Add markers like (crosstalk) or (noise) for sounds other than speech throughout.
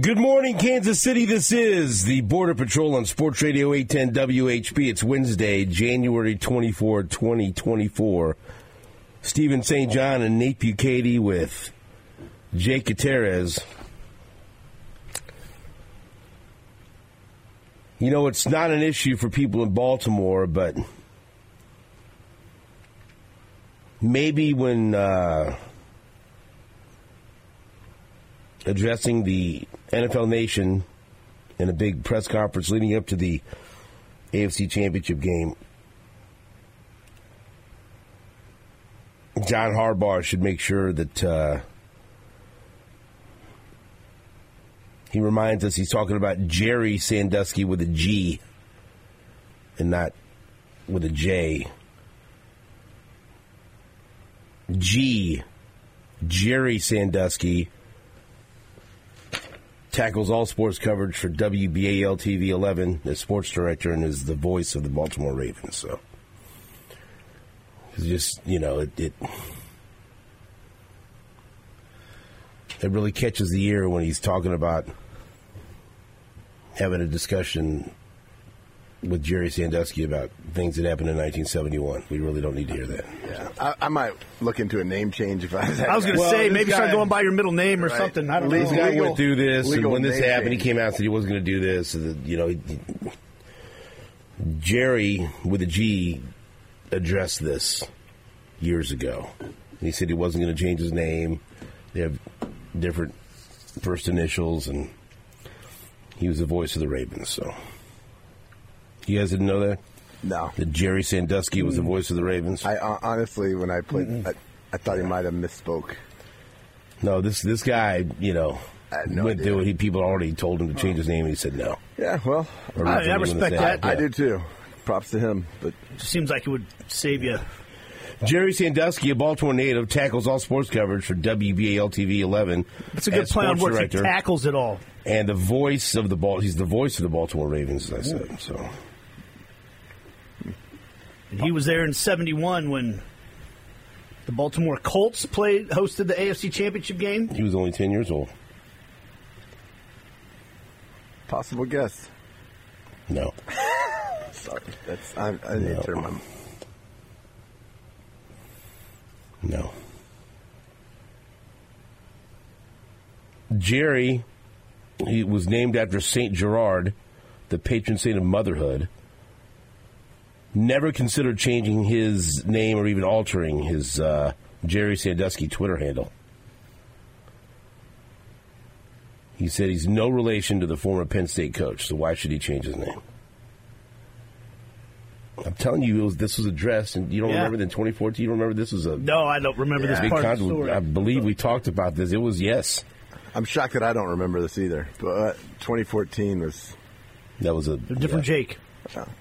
Good morning, Kansas City. This is the Border Patrol on Sports Radio 810 WHB. It's Wednesday, January 24, 2024. Steven St. John and Nate Bukaty with Jake Gutierrez. You know, it's not an issue for people in Baltimore, but maybe when uh, addressing the NFL Nation in a big press conference leading up to the AFC Championship game, John Harbaugh should make sure that uh, he reminds us he's talking about Gerry Sandusky with a G and not with a J. G. Gerry Sandusky tackles all sports coverage for WBAL TV 11 as sports director and is the voice of the Baltimore Ravens. So it's just you know it, it it really catches the ear when he's talking about having a discussion with Gerry Sandusky about things that happened in 1971. We really don't need to hear that. Yeah, I, I might look into a name change if I was. I was going to Well, say maybe guy- start going by your middle name or Right. something. I don't Legal- This know. guy went through this, and when this name happened, he came out and said he wasn't going to do this. And, you know, he, Gerry with a G addressed this years ago. He said he wasn't going to change his name. They have different first initials, and he was the voice of the Ravens. So, you guys didn't know that No, that Gerry Sandusky was the voice of the Ravens. I uh, honestly, when I played, I, I thought he might have misspoke. no, this this guy, you know, no went idea. through it. He people already told him to change his name, and he said no. Yeah, well, Or I- I respect to say. that. I Yeah. do too. Props to him, but Just seems like it would save you. Gerry Sandusky, a Baltimore native, tackles all sports coverage for WBAL TV 11. It's a good as play on sports words. He director, tackles it all. and the voice of the ball. He's the voice of the Baltimore Ravens, as I said. So And he was there in '71 when the Baltimore Colts played hosted the AFC Championship game. he was only 10 years old. possible guess. No, (laughs) Sorry, that's I, I need No. to turn my. no. Gerry, he was named after Saint Gerard, the patron saint of motherhood. Never considered changing his name or even altering his uh, Gerry Sandusky Twitter handle. He said he's no relation to the former Penn State coach, so why should he change his name? I'm telling you, it was, this was addressed, and you don't Yeah. remember that in 2014. You don't remember this was a No, I don't remember this part of the story. I believe we talked about this. It was yes. I'm shocked that I don't remember this either. But 2014 was. That was a A different yeah. Jake.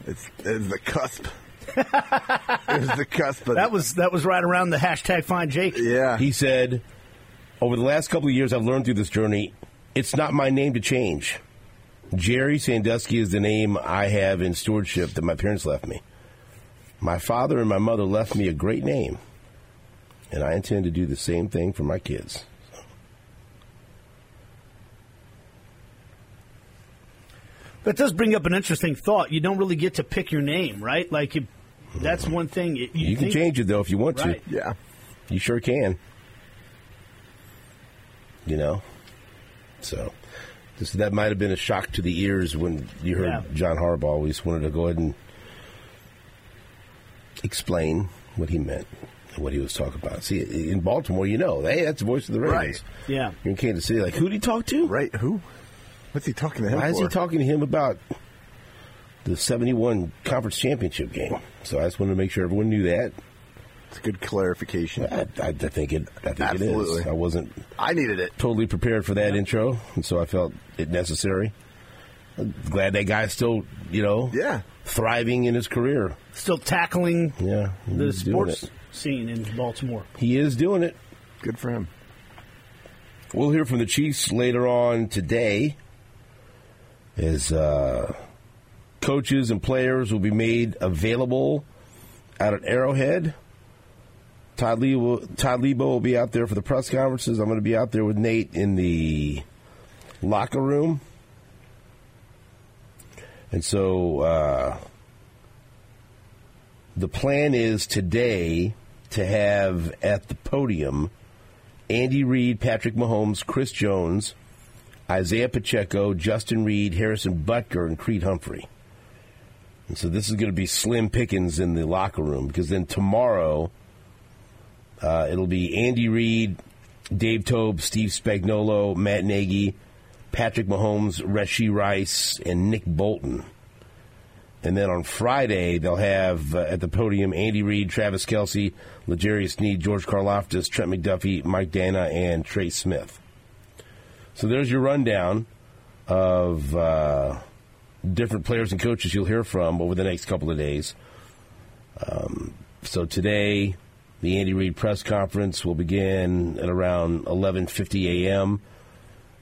It's it's the cusp. (laughs) it was the cusp. Of, That was that was right around the hashtag Find Jake. yeah. He said, over the last couple of years, I've learned through this journey, it's not my name to change. Gerry Sandusky is the name I have in stewardship that my parents left me. My father and my mother left me a great name, and I intend to do the same thing for my kids. That does bring up an interesting thought. You don't really get to pick your name, right? Like you, that's one thing. You, You can change it though if you want Right. to. yeah. You sure can. You know? So, this, that might have been a shock to the ears when you heard Yeah. John Harbaugh. We just wanted to go ahead and explain what he meant and what he was talking about. See, in Baltimore, you know, hey, that's the voice of the Ravens. Right. Yeah. You're in Kansas City, like, who'd he talk to? Right? Who? What's he talking to him about? Why is he talking to him about the 71 conference championship game? So I just wanted to make sure everyone knew that. It's a good clarification. I, I, I think it. I think it Absolutely. is. I wasn't I needed it. totally prepared for that intro, and so I felt it necessary. I'm glad that guy's still, you know, Yeah. thriving in his career. Still tackling Yeah, the sports scene in Baltimore. He is doing it. Good for him. We'll hear from the Chiefs later on today as uh, coaches and players will be made available out at Arrowhead. Todd, Lee will, Todd Leabo will be out there for the press conferences. I'm going to be out there with Nate in the locker room. And so uh, the plan is today to have at the podium Andy Reid, Patrick Mahomes, Chris Jones, Isaiah Pacheco, Justin Reid, Harrison Butker, and Creed Humphrey. And so this is going to be slim pickings in the locker room because then tomorrow uh, it'll be Andy Reid, Dave Toub, Steve Spagnuolo, Matt Nagy, Patrick Mahomes, Rashee Rice, and Nick Bolton. And then on Friday, they'll have uh, at the podium Andy Reid, Travis Kelce, L'Jarius Sneed, George Karlaftis, Trent McDuffie, Mike Danna, and Trey Smith. So there's your rundown of uh, different players and coaches you'll hear from over the next couple of days. Um, so today, the Andy Reid press conference will begin at around 11:50 a.m.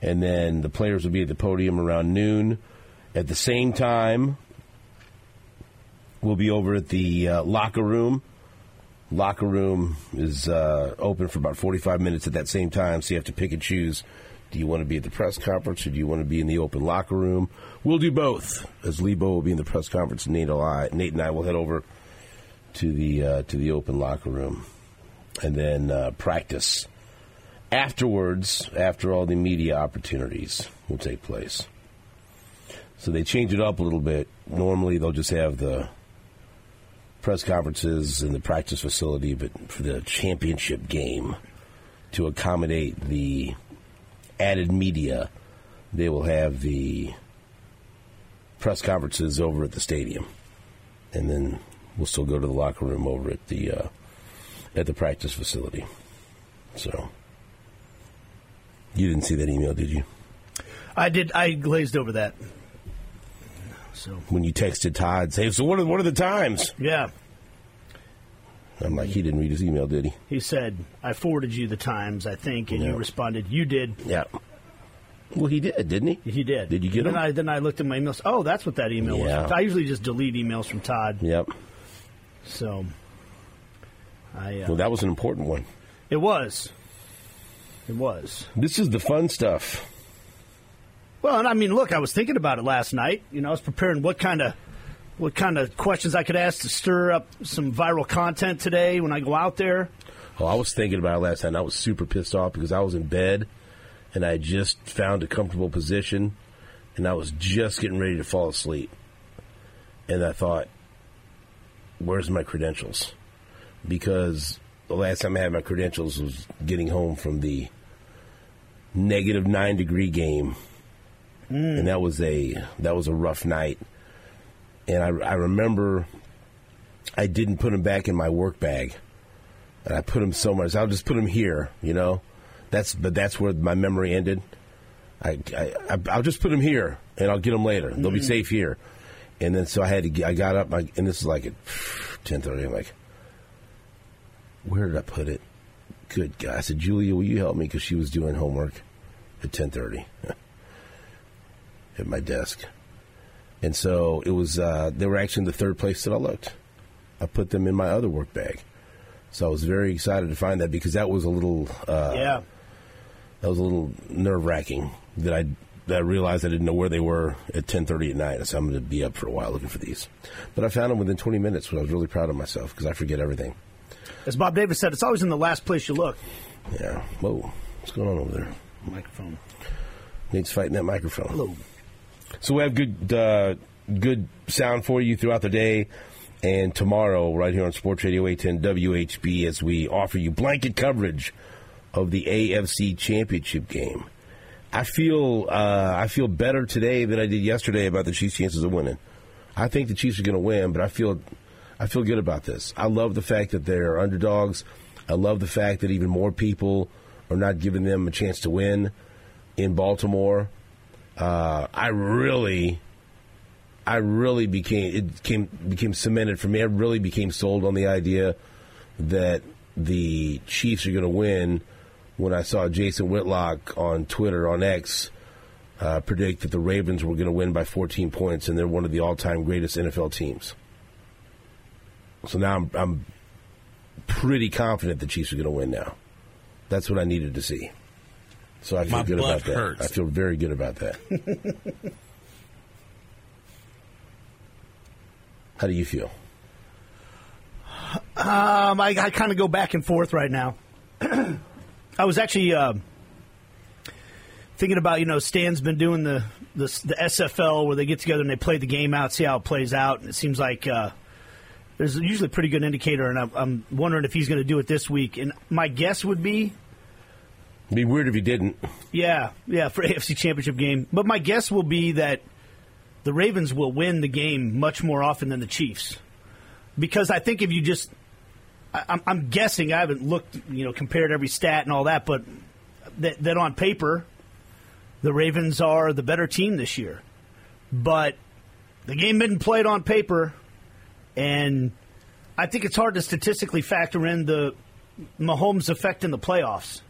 and then the players will be at the podium around noon. At the same time, we'll be over at the uh, locker room. Locker room is uh, open for about 45 minutes at that same time, so you have to pick and choose. Do you want to be at the press conference or do you want to be in the open locker room? We'll do both, as Leabo will be in the press conference, Nate, I, Nate and I will head over to the uh, to the open locker room, and then uh, practice. Afterwards, after all the media opportunities will take place. So they change it up a little bit. Normally, they'll just have the press conferences in the practice facility, but for the championship game, to accommodate the added media, they will have the press conferences over at the stadium, and then we'll still go to the locker room over at the uh, at the practice facility. So, you didn't see that email, did you? I did. I glazed over that. So When you texted Todd, say, "So what are what are the times?" yeah, I'm like, he didn't read his email, did he? he said I forwarded you the times. I think, and Yeah. you responded. You did. Yeah. Well, he did, didn't he? He did. Did you get then him? I then I looked at my emails. Oh, that's what that email Yeah. was. I usually just delete emails from Todd. Yep. So I uh, Well, that was an important one. it was. It was. This is the fun stuff. Well, and I mean, look, I was thinking about it last night. You know, I was preparing what kind of what kind of questions I could ask to stir up some viral content today when I go out there. Oh, I was thinking about it last night. and I was super pissed off because I was in bed and I just found a comfortable position and I was just getting ready to fall asleep. And I thought, where's my credentials? Because the last time I had my credentials was getting home from the negative nine degree game. Hmm. And that was a that was a rough night. And I, I remember I didn't put them back in my work bag and I put them somewhere. So I'll just put them here, you know. That's but that's where my memory ended. I, I I'll just put them here, and I'll get them later. They'll be mm. safe here. And then so I had to. get- I got up, I, and this is like at (sighs) ten thirty. I'm like, where did I put it? Good God! I said, Julia, will you help me? Because she was doing homework at ten thirty (laughs) at my desk. And so it was. Uh, they were actually in the third place that I looked. I put them in my other work bag. So I was very excited to find that because that was a little uh, yeah. that was a little nerve wracking that I that I realized I didn't know where they were at ten thirty at night. So I'm going to be up for a while looking for these, but I found them within twenty minutes. When I was really proud of myself because I forget everything. As Bob Davis said, it's always in the last place you look. Yeah. Whoa. What's going on over there? Microphone. Needs fighting that microphone. Hello. So we have good uh, good sound for you throughout the day and tomorrow right here on Sports Radio 810 WHB as we offer you blanket coverage of the AFC Championship game. I feel uh, I feel better today than I did yesterday about the Chiefs' chances of winning. I think the Chiefs are going to win, but I feel I feel good about this. I love the fact that they're underdogs. I love the fact that even more people are not giving them a chance to win in Baltimore. Uh, I really, I really became it came became cemented for me. I really became sold on the idea that the Chiefs are going to win when I saw Jason Whitlock on Twitter on X uh, predict that the Ravens were going to win by 14 points and they're one of the all-time greatest NFL teams. So now I'm, I'm pretty confident the Chiefs are going to win now. That's what I needed to see. So I feel My good about that. hurts. I feel very good about that. (laughs) How do you feel? Um, I, I kind of go back and forth right now. (clears throat) I was actually uh, thinking about you know Stan's been doing the, the the SFL where they get together and they play the game out, see how it plays out, and it seems like uh, there's usually a pretty good indicator, and I'm, I'm wondering if he's going to do it this week. And my guess would be Be weird if he didn't. Yeah, yeah, for (laughs) AFC Championship game. But my guess will be that the Ravens will win the game much more often than the Chiefs, because I think if you just, I, I'm, I'm guessing I haven't looked, you know, compared every stat and all that, but that, that on paper, the Ravens are the better team this year. But the game been played on paper, and I think it's hard to statistically factor in the Mahomes effect in the playoffs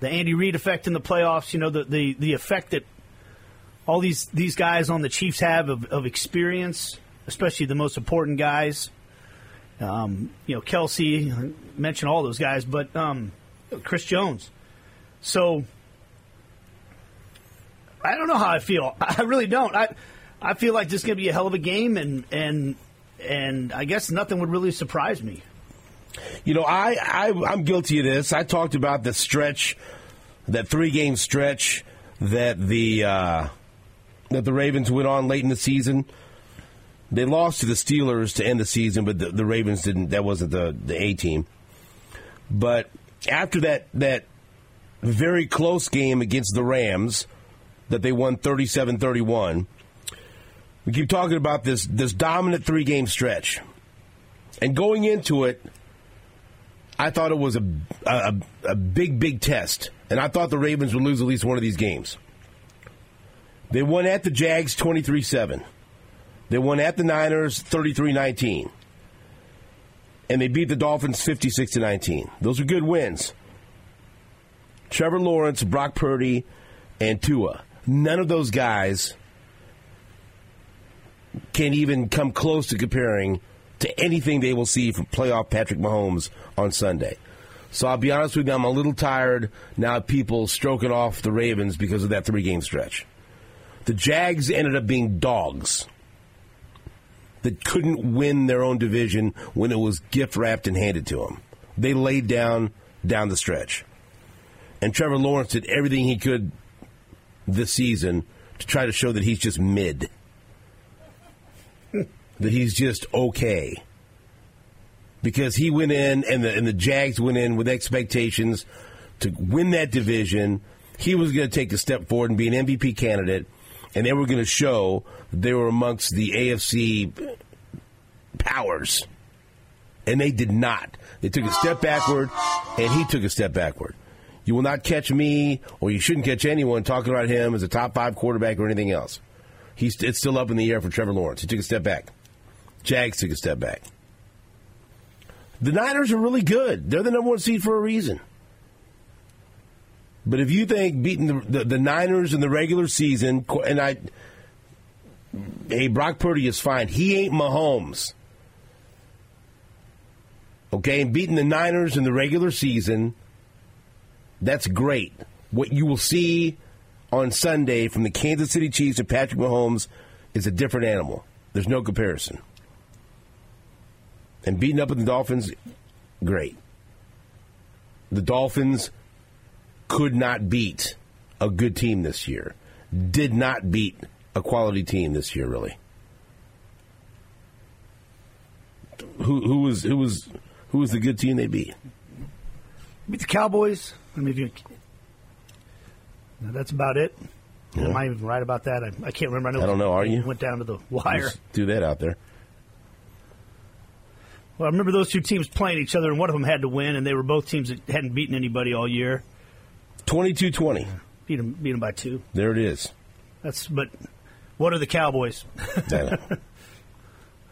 the Andy Reid effect in the playoffs. You know, the the, the effect that all these these guys on the Chiefs have of, of experience, especially the most important guys. Um, you know, Kelce mentioned all those guys, but um, Chris Jones. So I don't know how I feel. (laughs) I really don't. I I feel like this is going to be a hell of a game, and and and I guess nothing would really surprise me. You know, I, I I'm guilty of this. I talked about the stretch, that three game stretch that the uh, that the Ravens went on late in the season. They lost to the Steelers to end the season, but the, the Ravens didn't. That wasn't the the A team. But after that that very close game against the Rams, that they won 37-31, we keep talking about this this dominant three game stretch, and going into it. I thought it was a, a a big big test, and I thought the Ravens would lose at least one of these games. They won at the Jags 23-7. They won at the Niners 33-19. And they beat the Dolphins 56 to 19. Those are good wins. Trevor Lawrence, Brock Purdy, and Tua. None of those guys can even come close to comparing to anything they will see from playoff Patrick Mahomes on Sunday. So I'll be honest with you, I'm a little tired now people stroking off the Ravens because of that three game stretch. The Jags ended up being dogs that couldn't win their own division when it was gift wrapped and handed to them. They laid down down the stretch. And Trevor Lawrence did everything he could this season to try to show that he's just mid that he's just okay. Because he went in and the and the Jags went in with expectations to win that division. He was going to take a step forward and be an MVP candidate, and they were going to show they were amongst the AFC powers. And they did not. They took a step backward, and he took a step backward. You will not catch me, or you shouldn't catch anyone talking about him as a top five quarterback or anything else. He's it's still up in the air for Trevor Lawrence. He took a step back. Jags took a step back. The Niners are really good. They're the number one seed for a reason. But if you think beating the, the, the Niners in the regular season, and I, hey, Brock Purdy is fine. He ain't Mahomes. Okay, and beating the Niners in the regular season, that's great. What you will see on Sunday from the Kansas City Chiefs and Patrick Mahomes is a different animal. There's no comparison. And beating up with the Dolphins, great. The Dolphins could not beat a good team this year. Did not beat a quality team this year, really. Who, who was who was who was the good team they beat? Beat the Cowboys. I mean, you, that's about it. Yeah. Am I even right about that? I, I can't remember. know I don't know. Are you? Went down to the wire. Just do that out there. Well, I remember those two teams playing each other, and one of them had to win, and they were both teams that hadn't beaten anybody all year. 22-20. Beat them, beat them by two. There it is. That's but. What are the Cowboys? (laughs)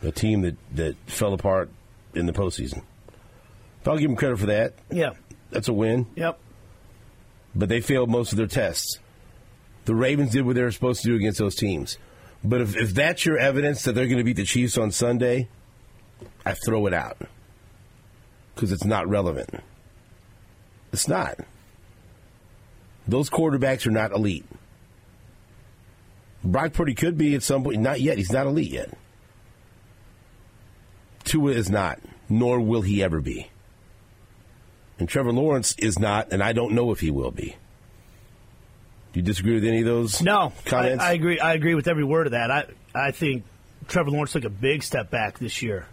A team that, that fell apart in the postseason. I'll give them credit for that. yeah. That's a win. Yep. but they failed most of their tests. The Ravens did what they were supposed to do against those teams. But if, if that's your evidence that they're going to beat the Chiefs on Sunday, I throw it out because it's not relevant. It's not. Those quarterbacks are not elite. Brock Purdy could be at some point. Not yet. He's not elite yet. Tua is not, nor will he ever be. And Trevor Lawrence is not, and I don't know if he will be. Do you disagree with any of those? No, comments. I, I agree. I agree with every word of that. I I think Trevor Lawrence took a big step back this year.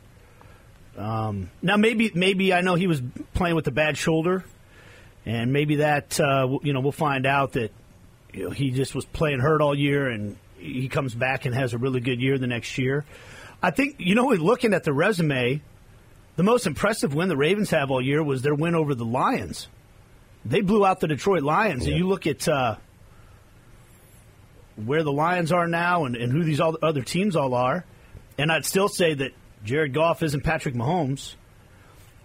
Um, now maybe maybe I know he was playing with a bad shoulder, and maybe that uh, you know we'll find out that you know, he just was playing hurt all year, and he comes back and has a really good year the next year. I think you know looking at the resume, the most impressive win the Ravens have all year was their win over the Lions. They blew out the Detroit Lions, Yeah. and you look at. Uh, where the Lions are now and, and who these all, other teams all are. And I'd still say that Jared Goff isn't Patrick Mahomes.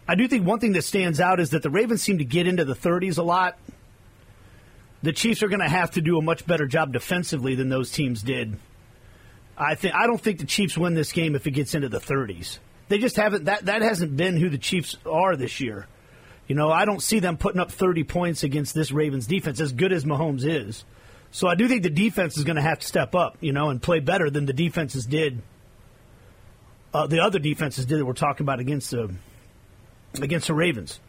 I do think one thing that stands out is that the Ravens seem to get into the 30s a lot. The Chiefs are going to have to do a much better job defensively than those teams did. I think I don't think the Chiefs win this game if it gets into the 30s. They just haven't that that hasn't been who the Chiefs are this year. You know, I don't see them putting up 30 points against this Ravens defense as good as Mahomes is. So I do think the defense is going to have to step up, you know, and play better than the defenses did. Uh, the other defenses did that we're talking about against the against the Ravens.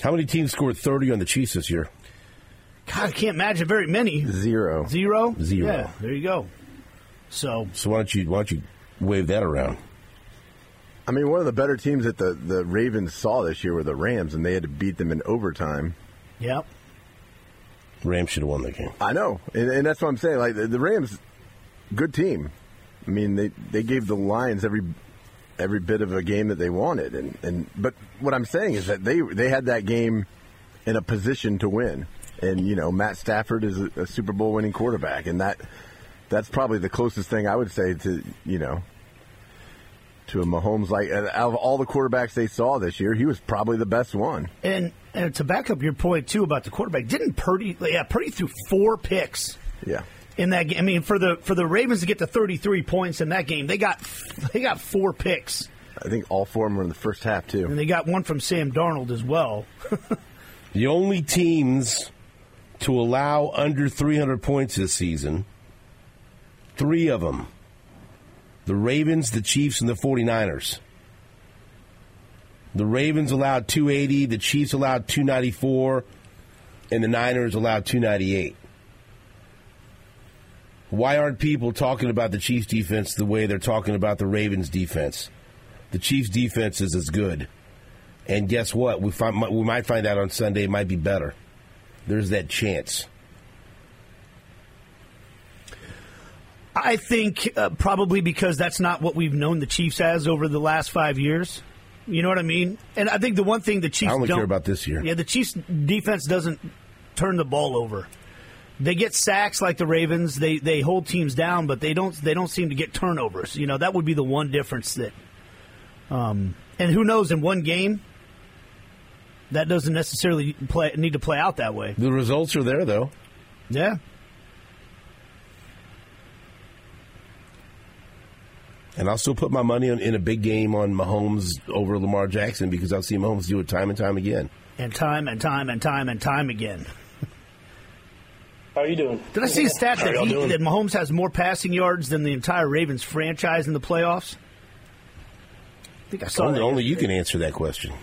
How many teams scored 30 on the Chiefs this year? God, I can't imagine very many. Zero. Zero. Zero. Yeah, there you go. So So why don't you why don't you wave that around? I mean, one of the better teams that the, the Ravens saw this year were the Rams, and they had to beat them in overtime. Yep. Rams should have won the game. I know, and, and that's what I'm saying. Like the, the Rams, good team. I mean, they they gave the Lions every every bit of a game that they wanted, and, and but what I'm saying is that they they had that game in a position to win, and you know Matt Stafford is a, a Super Bowl winning quarterback, and that that's probably the closest thing I would say to you know to a Mahomes. Like out of all the quarterbacks they saw this year, he was probably the best one. and and to back up your point too about the quarterback, didn't Purdy? Yeah, Purdy threw four picks. Yeah. In that game. I mean, for the for the Ravens to get to 33 points in that game, they got they got four picks, I think all four of them were in the first half too. and they got one from Sam Darnold as well. (laughs) The only teams to allow under 300 points this season, three of them the Ravens, the Chiefs, and the 49ers. The Ravens allowed 280, the Chiefs allowed 294, and the Niners allowed 298. Why aren't people talking about the Chiefs defense the way they're talking about the Ravens defense? The Chiefs defense is as good. And guess what? We find, we might find out on Sunday. It might be better. There's that chance. I think uh, probably because that's not what we've known the Chiefs as over the last five years. You know what I mean? And I think the one thing the Chiefs I only don't care about this year. Yeah, the Chiefs defense doesn't turn the ball over. They get sacks like the Ravens. They they hold teams down, but they don't they don't seem to get turnovers. You know that would be the one difference that. Um, and who knows? In one game, that doesn't necessarily play need to play out that way. The results are there, though. Yeah, And I'll still put my money on, in a big game on Mahomes over Lamar Jackson because I've seen Mahomes do it time and time again. and time and time and time and time again. How are you doing? Did I see a stat that, y'all he, that Mahomes has more passing yards than the entire Ravens franchise in the playoffs? I think I saw Only, that. only you can answer that question.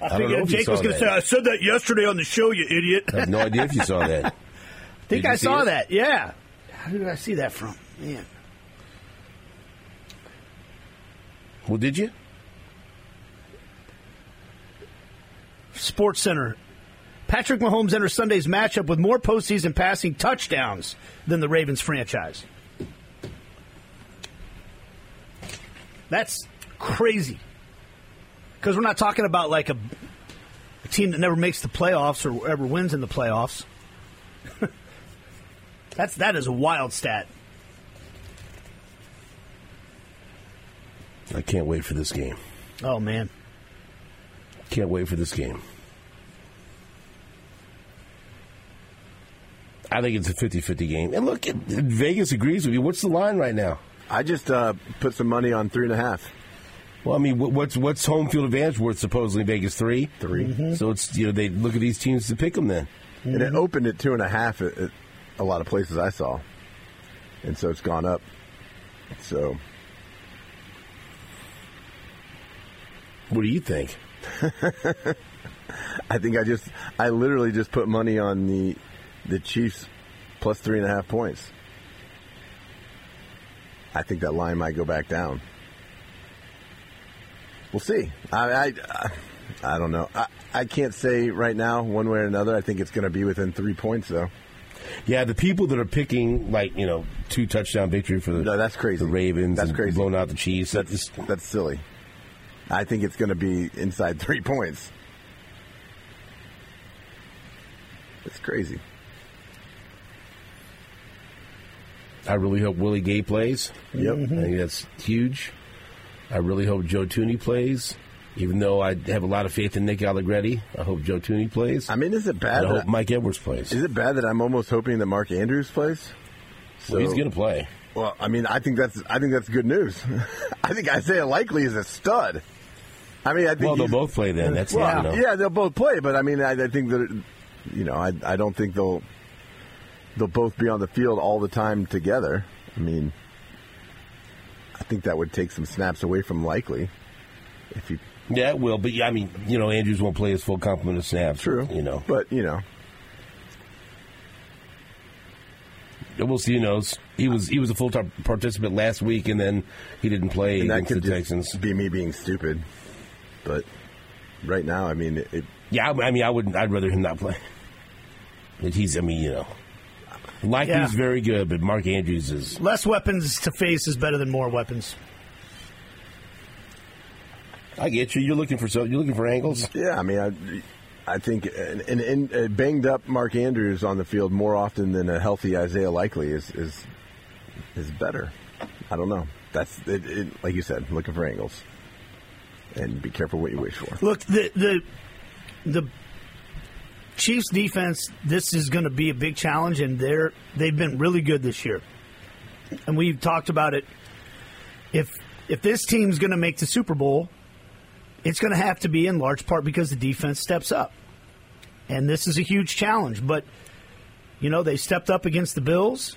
I, don't know if you Jake saw was going to that. say, I said that yesterday on the show, you idiot. I have no idea if you saw that. (laughs) I think I saw it? that. Yeah. How did I see that from? Man. Well, did you? Sports Center. Patrick Mahomes enters Sunday's matchup with more postseason passing touchdowns than the Ravens franchise. That's crazy. Because we're not talking about like a, a team that never makes the playoffs or ever wins in the playoffs. (laughs) That's that is a wild stat. I can't wait for this game. Oh man. Can't wait for this game. I think it's a 50 50 game. And look, Vegas agrees with you. What's the line right now? I just uh, put some money on three and a half. Well, I mean, what's what's home field advantage worth? Supposedly Vegas three. 3 So it's you know they look at these teams to pick them then. and it opened at two and a half at, at a lot of places I saw, and so it's gone up. So What do you think? (laughs) I think I just I literally just put money on the the Chiefs plus three and a half points. I think that line might go back down. We'll see. I I, I don't know. I, I can't say right now one way or another. I think it's going to be within three points though. Yeah, the people that are picking like you know two touchdown victory for the No, that's crazy. the Ravens That's and crazy. blowing out the Chiefs. That's That's that's silly. I think it's going to be inside three points. It's crazy. I really hope Willie Gay plays. Yep. I think that's huge. I really hope Joe Thuney plays. Even though I have a lot of faith in Nick Allegretti, I hope Joe Thuney plays. I mean, is it bad? I that- hope Mike Edwards plays. Is it bad that I'm almost hoping that Mark Andrews plays? well, he's going to play. Well, I mean, I think that's I think that's good news. (laughs) I think Isaiah Likely is a stud. I mean, I think Well, they'll both play then. That's well, yeah, they'll both play, but I mean, I, I think that you know, I I don't think they'll they'll both be on the field all the time together. I mean, I think that would take some snaps away from Likely if you Yeah, it will. But yeah, I mean, you know, Andrews won't play his full complement of snaps. true, You know, but you know, we'll see. Who knows? He was he was a full time participant last week, and then he didn't play and that against the could Texans. be me being stupid. But right now, I mean, it, it Yeah, I I mean, I wouldn't. I'd rather him not play. But he's. I mean, you know, Likely's Yeah. very good, but Mark Andrews is. Less weapons to face is better than more weapons. I get you. You're looking for so. You're looking for angles. Yeah, I mean, I, I think an, an, an, uh, banged up Mark Andrews on the field more often than a healthy Isaiah Likely is is is better. I don't know. That's it, it, like you said, looking for angles, and be careful what you wish for. Look, the the the Chiefs defense. This is going to be a big challenge, and they're they've been really good this year. And we've talked about it. If if this team's going to make the Super Bowl, it's going to have to be in large part because the defense steps up, and this is a huge challenge. But you know they stepped up against the Bills.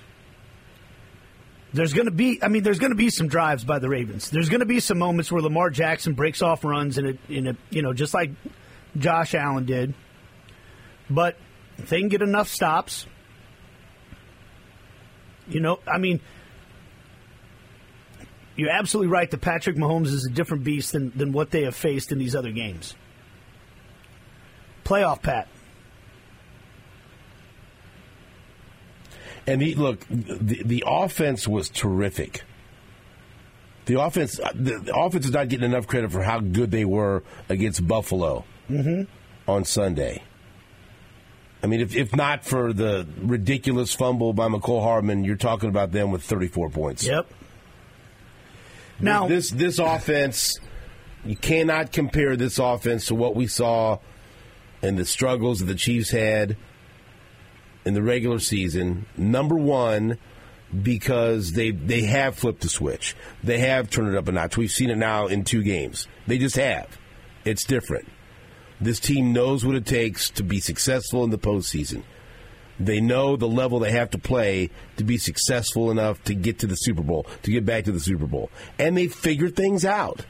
There's going to be, I mean, there's going to be some drives by the Ravens. There's going to be some moments where Lamar Jackson breaks off runs in a, in a, you know, just like Josh Allen did. But if they can get enough stops, you know, I mean, you're absolutely right that Patrick Mahomes is a different beast than, than what they have faced in these other games. Playoff Pat. And he, look, the, the offense was terrific. The offense, uh, the, the offense is not getting enough credit for how good they were against Buffalo mm-hmm. on Sunday. I mean, if, if not for the ridiculous fumble by Mecole Hardman, you're talking about them with 34 points. Yep. Now, this this offense, you cannot compare this offense to what we saw and the struggles that the Chiefs had in the regular season. Number one, because they they have flipped the switch. They have turned it up a notch. We've seen it now in two games. They just have. It's different. This team knows what it takes to be successful in the postseason. They know the level they have to play to be successful enough to get to the Super Bowl, to get back to the Super Bowl. And they figure things out.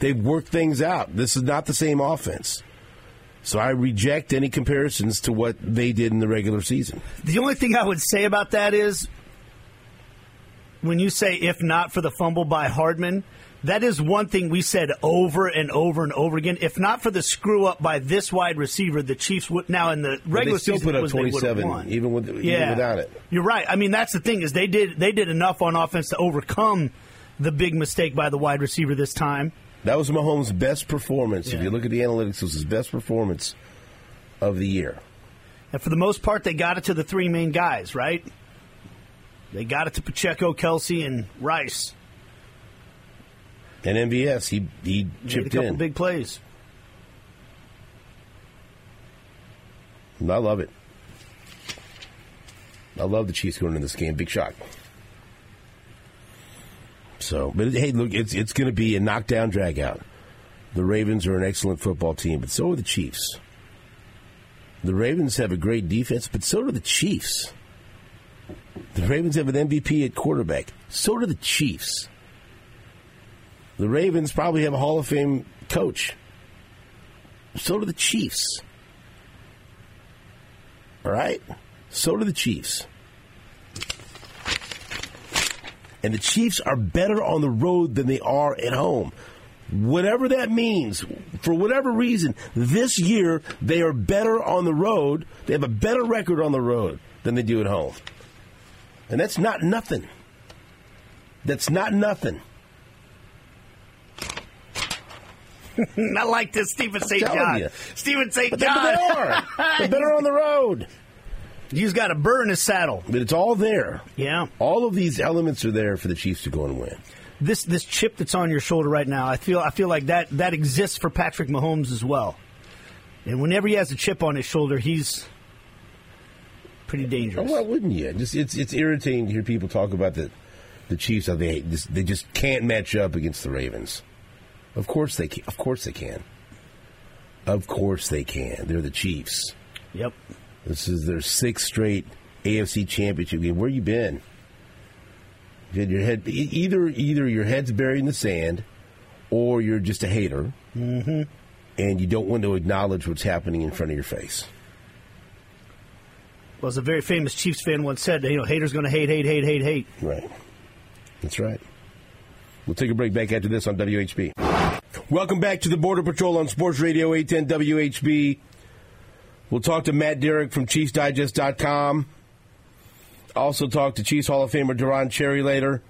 They've worked things out. This is not the same offense. So I reject any comparisons to what they did in the regular season. The only thing I would say about that is when you say if not for the fumble by Hardman, that is one thing we said over and over and over again. If not for the screw up by this wide receiver, the Chiefs would now in the But regular they still season put up would've 27, won. even, with, even yeah. without it. You're right. I mean, that's the thing is they did they did enough on offense to overcome the big mistake by the wide receiver this time. That was Mahomes' best performance. If you look at the analytics, it was his best performance of the year. And for the most part, they got it to the three main guys, right? They got it to Pacheco, Kelce, and Rice. And MVS, he he chipped in. big plays. I love it. I love the Chiefs going into this game. Big shock. So, but hey, look, it's it's going to be a knockdown drag out. The Ravens are an excellent football team, but so are the Chiefs. The Ravens have a great defense, but so do the Chiefs. The Ravens have an MVP at quarterback. So do the Chiefs. The Ravens probably have a Hall of Fame coach. So do the Chiefs. All right? So do the Chiefs. And the Chiefs are better on the road than they are at home. Whatever that means, for whatever reason, this year they are better on the road. They have a better record on the road than they do at home. And that's not nothing. That's not nothing. (laughs) I like this Steven St. John. you. Steven St. John. but they are. They're better on the road. He's got a burr in his saddle. But it's all there. Yeah. All of these elements are there for the Chiefs to go and win. This this chip that's on your shoulder right now, I feel I feel like that that exists for Patrick Mahomes as well. And whenever he has a chip on his shoulder, he's pretty Oh, dangerous. why wouldn't you? Just it's it's irritating to hear people talk about the the Chiefs how they they just can't match up against the Ravens. Of course they can. Of course they can. Of course they can. They're the Chiefs. Yep. This is their sixth straight AFC Championship game. Where you been? You had your head either either your head's buried in the sand, or you're just a hater, mm-hmm. and you don't want to acknowledge what's happening in front of your face. Well, as a very famous Chiefs fan once said, you know, haters going to hate, hate, hate, hate, hate. Right. That's right. We'll take a break back after this on WHB. Welcome back to the Border Patrol on Sports Radio 810 WHB. We'll talk to Matt Derrick from ChiefsDigest.com. Also talk to Chiefs Hall of Famer Deron Cherry later.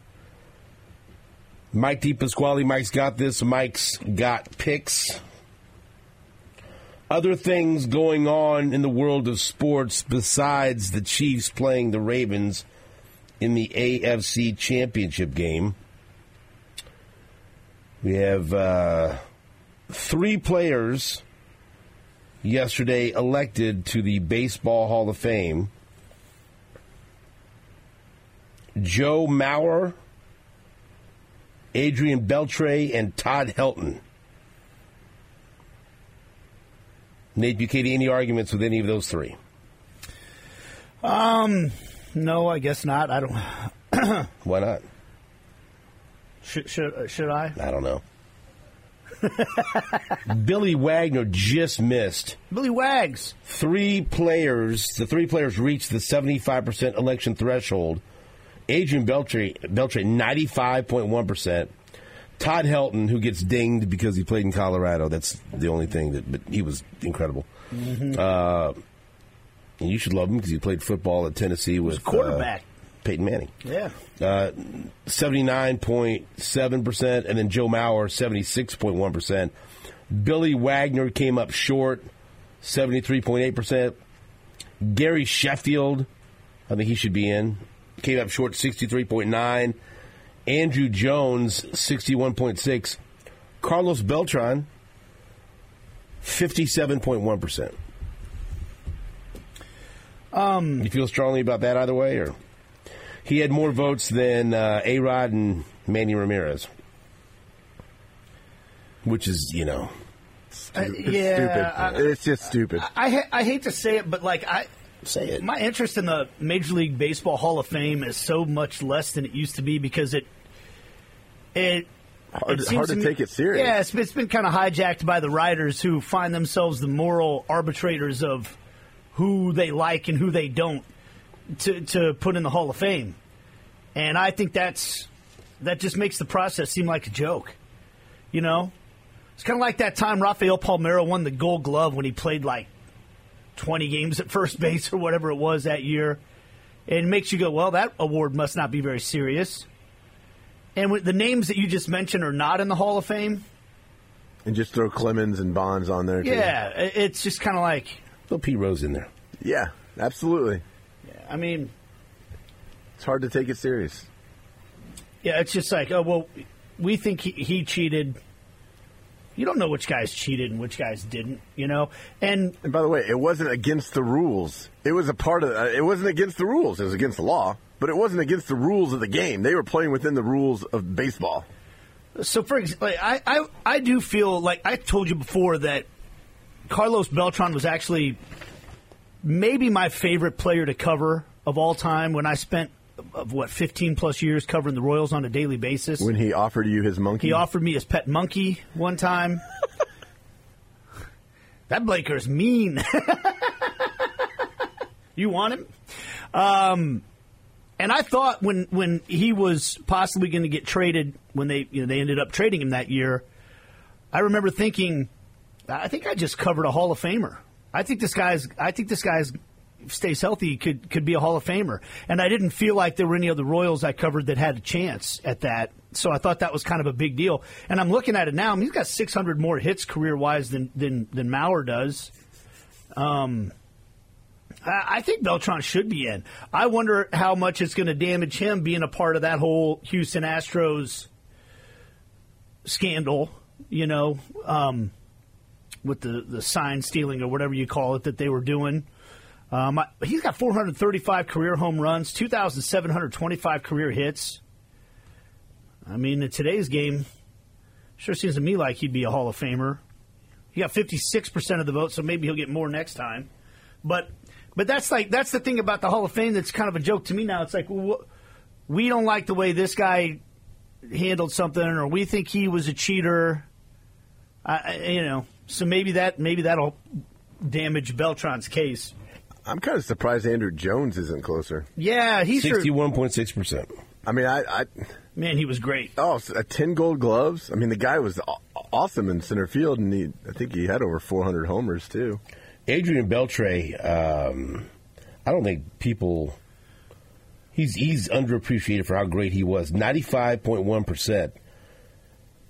Mike DePasquale. Mike's got this. Mike's got picks. Other things going on in the world of sports besides the Chiefs playing the Ravens in the AFC Championship game. We have uh, three players yesterday elected to the Baseball Hall of Fame. Joe Mauer, Adrian Beltre, and Todd Helton. Nate Bukaty, any arguments with any of those three? Um, No, I guess not. I don't. Why not? Should should, uh, should I? I don't know. Billy Wagner just missed Billy Wags. three players. The three players reached the 75% election threshold. Adrian Beltre, Beltre 95.1%. Todd Helton, who gets dinged because he played in Colorado. That's the only thing that, but he was incredible. Uh, and you should love him because he played football at Tennessee with quarterback. uh, Peyton Manning. Yeah. Uh, 79.7%, and then Joe Mauer, 76.1%. Billy Wagner came up short, 73.8%. Gary Sheffield, I think he should be in, came up short, 63.9%. Andruw Jones, 61.6%. Carlos Beltran, 57.1%. Um, you feel strongly about that either way, or he had more votes than uh, A Rod and Manny Ramirez, which is you know Uh, It's yeah. stupid. I, it's just stupid. I, ha- I hate to say it, but like I. say it. My interest in the Major League Baseball Hall of Fame is so much less than it used to be because it it Hard- it seems hard to me- take it serious. Yeah, it's, it's been kind of hijacked by the writers who find themselves the moral arbitrators of who they like and who they don't to to put in the Hall of Fame, and I think that's that just makes the process seem like a joke. You know, it's kind of like that time Rafael Palmeiro won the Gold Glove when he played like 20 games at first base or whatever it was that year. And It makes you go, well, that award must not be very serious. And with the names that you just mentioned are not in the Hall of Fame. And just throw Clemens and Bonds on there. Too. Yeah, it's just kind of like, Throw Pete Rose in there. Yeah, absolutely. Yeah, I mean, It's hard to take it serious. yeah, it's just like, oh, well, we think he, he cheated. You don't know which guys cheated and which guys didn't, you know? And And by the way, it wasn't against the rules. It was a part of. Uh, it wasn't against the rules. It was against the law. but it wasn't against the rules of the game. They were playing within the rules of baseball. So, for example, I, I, I do feel like I told you before that Carlos Beltran was actually maybe my favorite player to cover of all time when I spent of what 15 plus years covering the Royals on a daily basis. When he offered you his monkey, he offered me his pet monkey one time. (laughs) that Blaker's mean. (laughs) you want him? Um, and I thought when when he was possibly going to get traded, when they you know they ended up trading him that year, I remember thinking, I think I just covered a Hall of Famer. I think this guy's I think this guy's stays healthy could could be a Hall of Famer. And I didn't feel like there were any other Royals I covered that had a chance at that. So I thought that was kind of a big deal. And I'm looking at it now. I mean, he's got 600 more hits career wise than than than Mauer does. Um, I think Beltran should be in. I wonder how much it's going to damage him being a part of that whole Houston Astros scandal. You know, um, with the the sign stealing or whatever you call it that they were doing. Um, he's got 435 career home runs, 2,725 career hits. I mean, in today's game, sure seems to me like he'd be a Hall of Famer. He got 56% of the vote, so maybe he'll get more next time. But but that's like that's the thing about the Hall of Fame that's kind of a joke to me now. It's like we don't like the way this guy handled something, or we think he was a cheater. I, you know, so maybe that maybe that'll damage Beltran's case. I'm kind of surprised Andruw Jones isn't closer. Yeah, he's sixty-one point six percent. I mean, I, I man, he was great. Oh, uh, ten Gold Gloves. I mean, the guy was awesome in center field, and he, I think he had over 400 homers too. Adrian Beltre, um, I don't think people. He's he's underappreciated for how great he was. Ninety-five point one percent.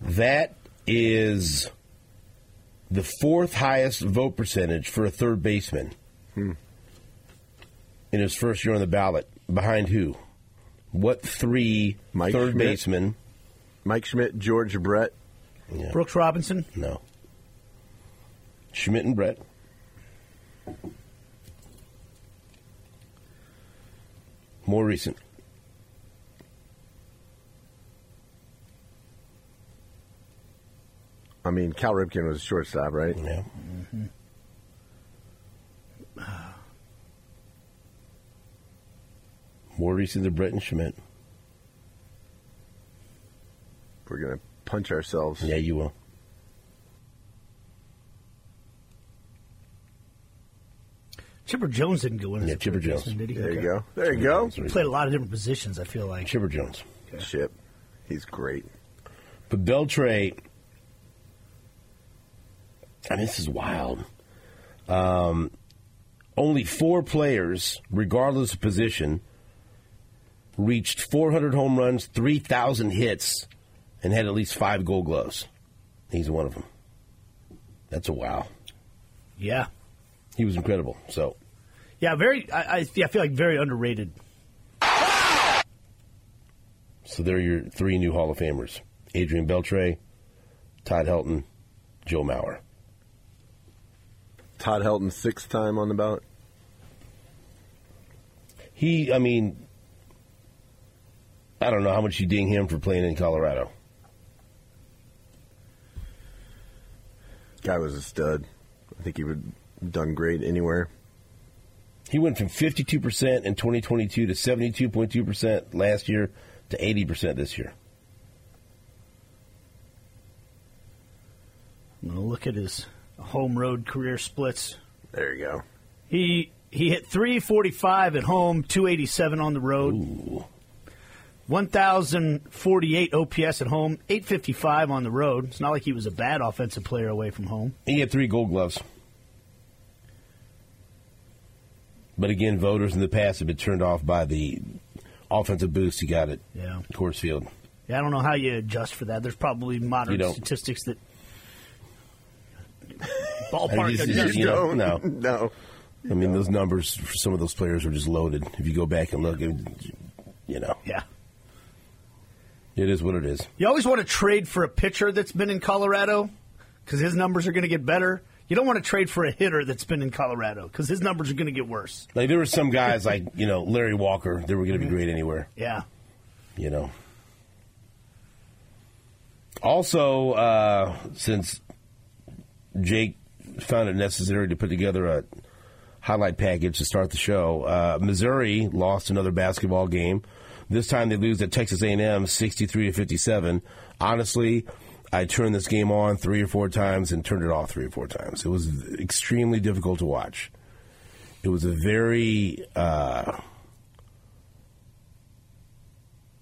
That is the fourth highest vote percentage for a third baseman. Hmm in his first year on the ballot. Behind who? What three Mike third Schmidt, basemen? Mike Schmidt, George Brett, yeah. Brooks Robinson. No. Schmidt and Brett. More recent. I mean, Cal Ripken was a shortstop, right? Yeah. Mm-hmm. More recent than Brett and Schmidt. We're going to punch ourselves. Yeah, you will. Chipper Jones didn't go in. Yeah, Chipper Jones. Did he? There okay. you go. There you go. He played a lot of different positions. I feel like Chipper Jones. Okay. Chip, he's great. But Beltre, I mean, this is wild. Um, only four players, regardless of position, reached 400 home runs, 3,000 hits, and had at least five gold gloves. He's one of them. That's a wow. Yeah. He was incredible. So. Yeah, very. I, I, I feel like very underrated. So there are your three new Hall of Famers: Adrian Beltre, Todd Helton, Joe Mauer. Todd Helton, sixth time on the ballot. He, I mean, I don't know how much you ding him for playing in Colorado. Guy was a stud. I think he would have done great anywhere. He went from 52% in 2022 to 72.2% last year to 80% this year. I'm going to look at his home road career splits. There you go. He he hit 345 at home, 287 on the road. Ooh. 1,048 OPS at home, 855 on the road. It's not like he was a bad offensive player away from home. He had three gold gloves. But again, voters in the past have been turned off by the offensive boost he got at yeah. Coors Field. Yeah, I don't know how you adjust for that. There's probably modern statistics that (laughs) ballpark just, just, you know, no, no. I mean, those numbers for some of those players are just loaded. If you go back and look, you know. Yeah. It is what it is. You always want to trade for a pitcher that's been in Colorado because his numbers are going to get better. You don't want to trade for a hitter that's been in Colorado because his numbers are going to get worse. Like there were some guys like you know Larry Walker. They were going to be Mm-hmm. great anywhere. Yeah. You know. Also, uh, since Jake found it necessary to put together a highlight package to start the show, uh, Missouri lost another basketball game. This time they lose at Texas A&M, sixty-three to fifty-seven. Honestly, I turned this game on three or four times and turned it off three or four times. It was extremely difficult to watch. It was a very uh,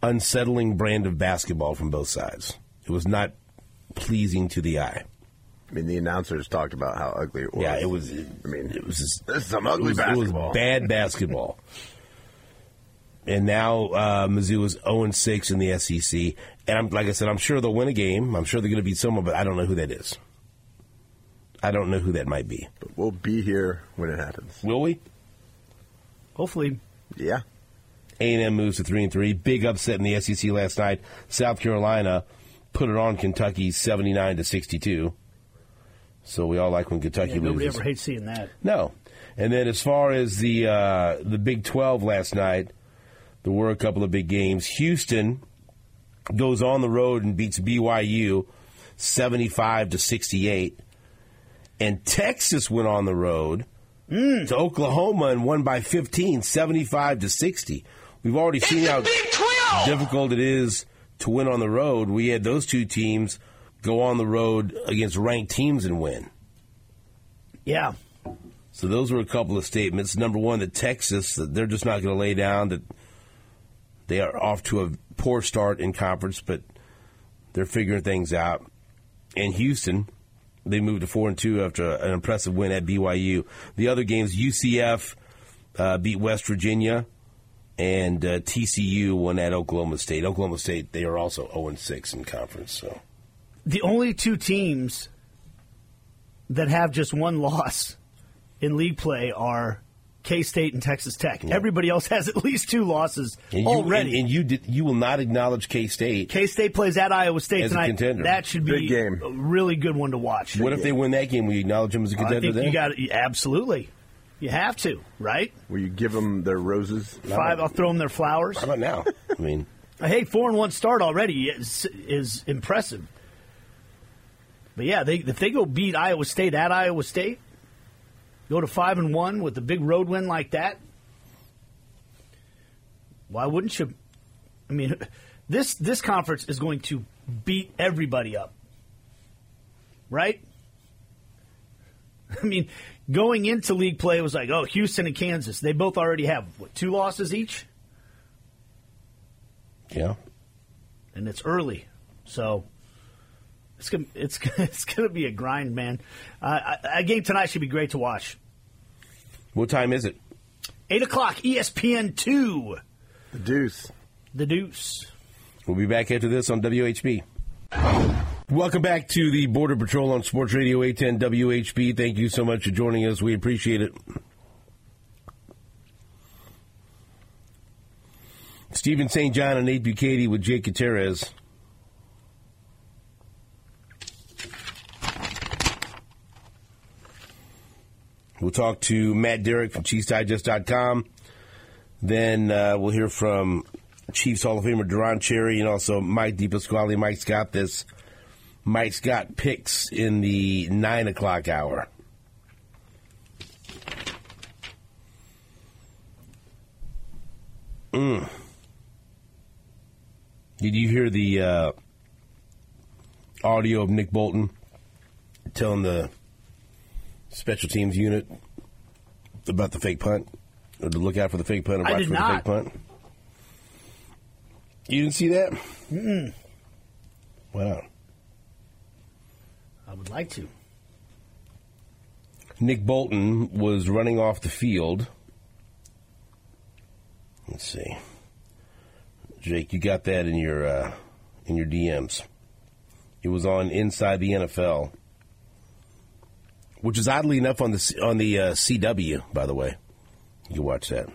unsettling brand of basketball from both sides. It was not pleasing to the eye. I mean, the announcers talked about how ugly it was. Yeah, it was. I mean, it was just, this is some it ugly was, it was basketball. bad basketball. And now uh, Mizzou is zero and six in the SEC. And I'm like I said, I'm sure they'll win a game. I'm sure they're going to beat someone, but I don't know who that is. I don't know who that might be. But we'll be here when it happens. Will we? Hopefully, Yeah. A&M moves to three and three. Big upset in the SEC last night. South Carolina put it on Kentucky, seventy nine to sixty two. So we all like when Kentucky yeah, nobody loses. ever hates seeing that. No. And then as far as the uh, the Big 12 last night, there were a couple of big games. Houston goes on the road and beats BYU 75 to 68. And Texas went on the road to Oklahoma and won by 15, 75 to 60. We've already seen how difficult it is to win on the road. We had those two teams go on the road against ranked teams and win. Yeah. So those were a couple of statements. Number one, that Texas, that they're just not going to lay down. That they are off to a poor start in conference, but they're figuring things out. And Houston, they moved to four and two after an impressive win at BYU. The other games, UCF uh, beat West Virginia, and uh, TCU won at Oklahoma State. Oklahoma State, they are also zero and six in conference. So The only two teams that have just one loss in league play are K State and Texas Tech. Everybody else (laughs) has at least two losses and you, already. and, and you did you will not acknowledge K State. K State plays at Iowa State As a tonight. contender. That should be Big game. a really good one to watch. What if they win that game? Will you acknowledge them as a I contender think then? you got absolutely. You have to, right? Will you give them their roses? Five. I'll throw them their flowers. How about now? I mean, Hey, four and one start already is is impressive. But yeah, they, if they go beat Iowa State at Iowa State, go to five and one with a big road win like that, why wouldn't you? I mean, (laughs) this this conference is going to beat everybody up, right? (laughs) I mean, going into league play it was like, oh, Houston and Kansas, they both already have what two losses each. yeah. and it's early, so it's gonna it's (laughs) it's gonna be a grind, man. Uh, a game tonight should be great to watch. What time is it? Eight o'clock, ESPN two, The deuce. the Deuce. We'll be back after this on WHB. Welcome back to the Border Patrol on Sports Radio 810 WHB. Thank you so much for joining us. We appreciate it. Steven St. John and Nate Bukaty with Jake Gutierrez. We'll talk to Matt Derrick from ChiefsDigest.com. Then uh, we'll hear from Chiefs Hall of Famer Deron Cherry and also Mike DePasquale. Mike's got this. Mike's got picks in the 9 o'clock hour. Mm. Did you hear the uh, audio of Nick Bolton telling the special teams unit about the fake punt? Or to look out for the fake punt and I watch did for not. the fake punt? You didn't see that? Mm-mm. Not? I would like to. Nick Bolton was running off the field. Let's see, Jake, you got that in your uh, in your DMs. It was on Inside the NFL, which is oddly enough on the on the uh, CW. By the way, you can watch that.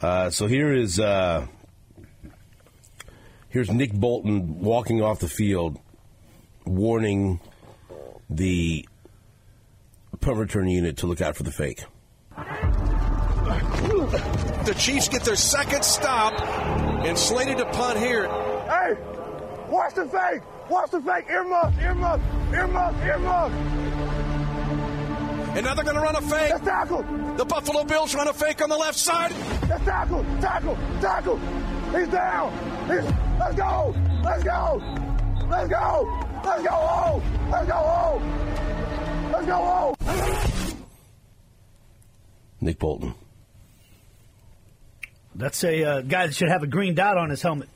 Uh, so here is uh, here's Nick Bolton walking off the field, warning the punt return unit to look out for the fake. The Chiefs get their second stop and slated to punt here. Hey, watch the fake. Watch the fake. Earmuff, earmuff, earmuff, earmuff. And now they're going to run a fake. That's tackle. The Buffalo Bills run a fake on the left side. That's tackle. Tackle. Tackle. He's down. He's, let's go. Let's go. Let's go. Let's go home. Let's go home. Let's go home. Nick Bolton. That's a uh, guy that should have a green dot on his helmet.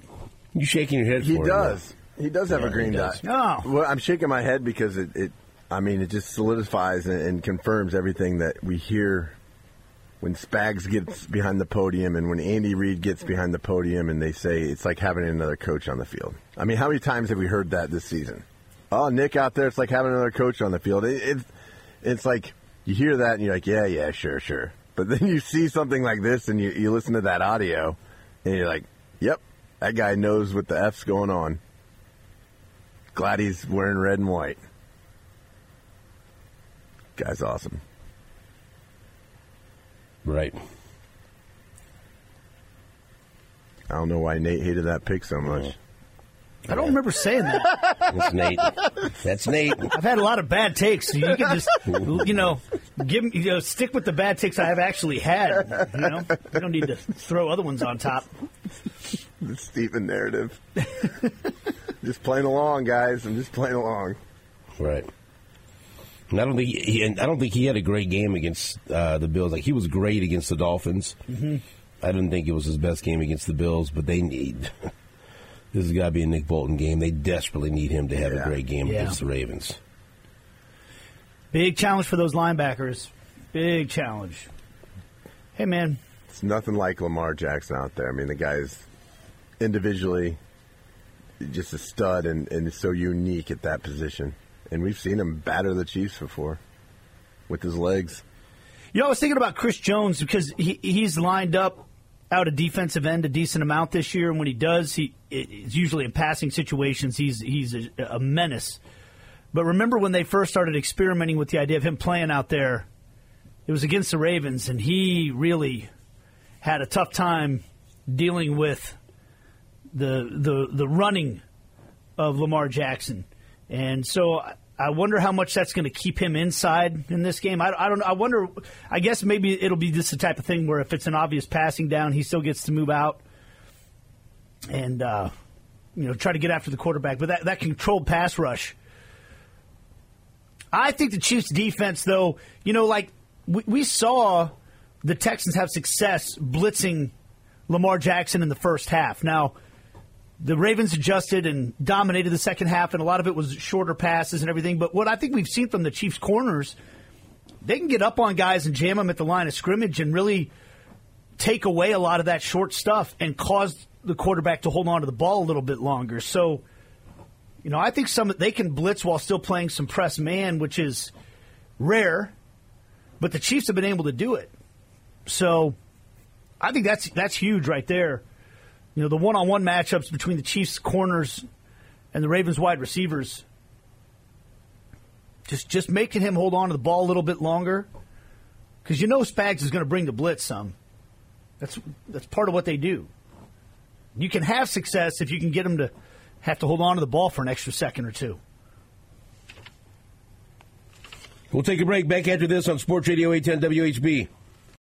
You shaking your head He for does. He does have Yeah, a green dot. Oh. Well, I'm shaking my head because it, it I mean, it just solidifies and, confirms everything that we hear when Spags gets behind the podium and when Andy Reid gets behind the podium and they say it's like having another coach on the field. I mean, how many times have we heard that this season? Oh, Nick out there, it's like having another coach on the field. It, it, it's like you hear that and you're like, yeah, yeah, sure, sure. But then you see something like this and you, you listen to that audio and you're like, yep, that guy knows what the F's going on. Glad he's wearing red and white. Guy's awesome. Right. I don't know why Nate hated that pick so much. I don't remember saying that. That's Nate. That's Nate. I've had a lot of bad takes. So you can just, you know, give you know, stick with the bad takes I have actually had. You know, you don't need to throw other ones on top. The Steven narrative. just playing along, guys. I'm just playing along. Right. And I don't think he, he and I don't think he had a great game against uh, the Bills. Like he was great against the Dolphins. Mm-hmm. I didn't think it was his best game against the Bills, but they need (laughs) this has got to be a Nick Bolton game. They desperately need him to have Yeah. a great game Yeah. against the Ravens. Big challenge for those linebackers. Big challenge. Hey, man, It's nothing like Lamar Jackson out there. I mean, the guy's individually just a stud and, and is so unique at that position. And we've seen him batter the Chiefs before with his legs. You know, I was thinking about Chris Jones because he, he's lined up out a defensive end a decent amount this year, and when he does, he it's usually in passing situations. He's he's a, a menace. But remember when they first started experimenting with the idea of him playing out there? It was against the Ravens, and he really had a tough time dealing with the the the running of Lamar Jackson, and so I- wonder how much that's going to keep him inside in this game. I, I don't. I wonder. I guess maybe it'll be just the type of thing where if it's an obvious passing down, he still gets to move out and uh, you know try to get after the quarterback. But that that controlled pass rush. I think the Chiefs' defense, though, you know, like we, we saw the Texans have success blitzing Lamar Jackson in the first half. Now, the Ravens adjusted and dominated the second half, and a lot of it was shorter passes and everything. But what I think we've seen from the Chiefs' corners, they can get up on guys and jam them at the line of scrimmage and really take away a lot of that short stuff and cause the quarterback to hold on to the ball a little bit longer. So, you know, I think some they can blitz while still playing some press man, which is rare, but the Chiefs have been able to do it. So, I think that's that's huge right there. You know, the one-on-one matchups between the Chiefs corners and the Ravens wide receivers. Just just making him hold on to the ball a little bit longer, because you know Spags is going to bring the blitz some. That's that's part of what they do. You can have success if you can get them to have to hold on to the ball for an extra second or two. We'll take a break. Back after this on Sports Radio 810 WHB.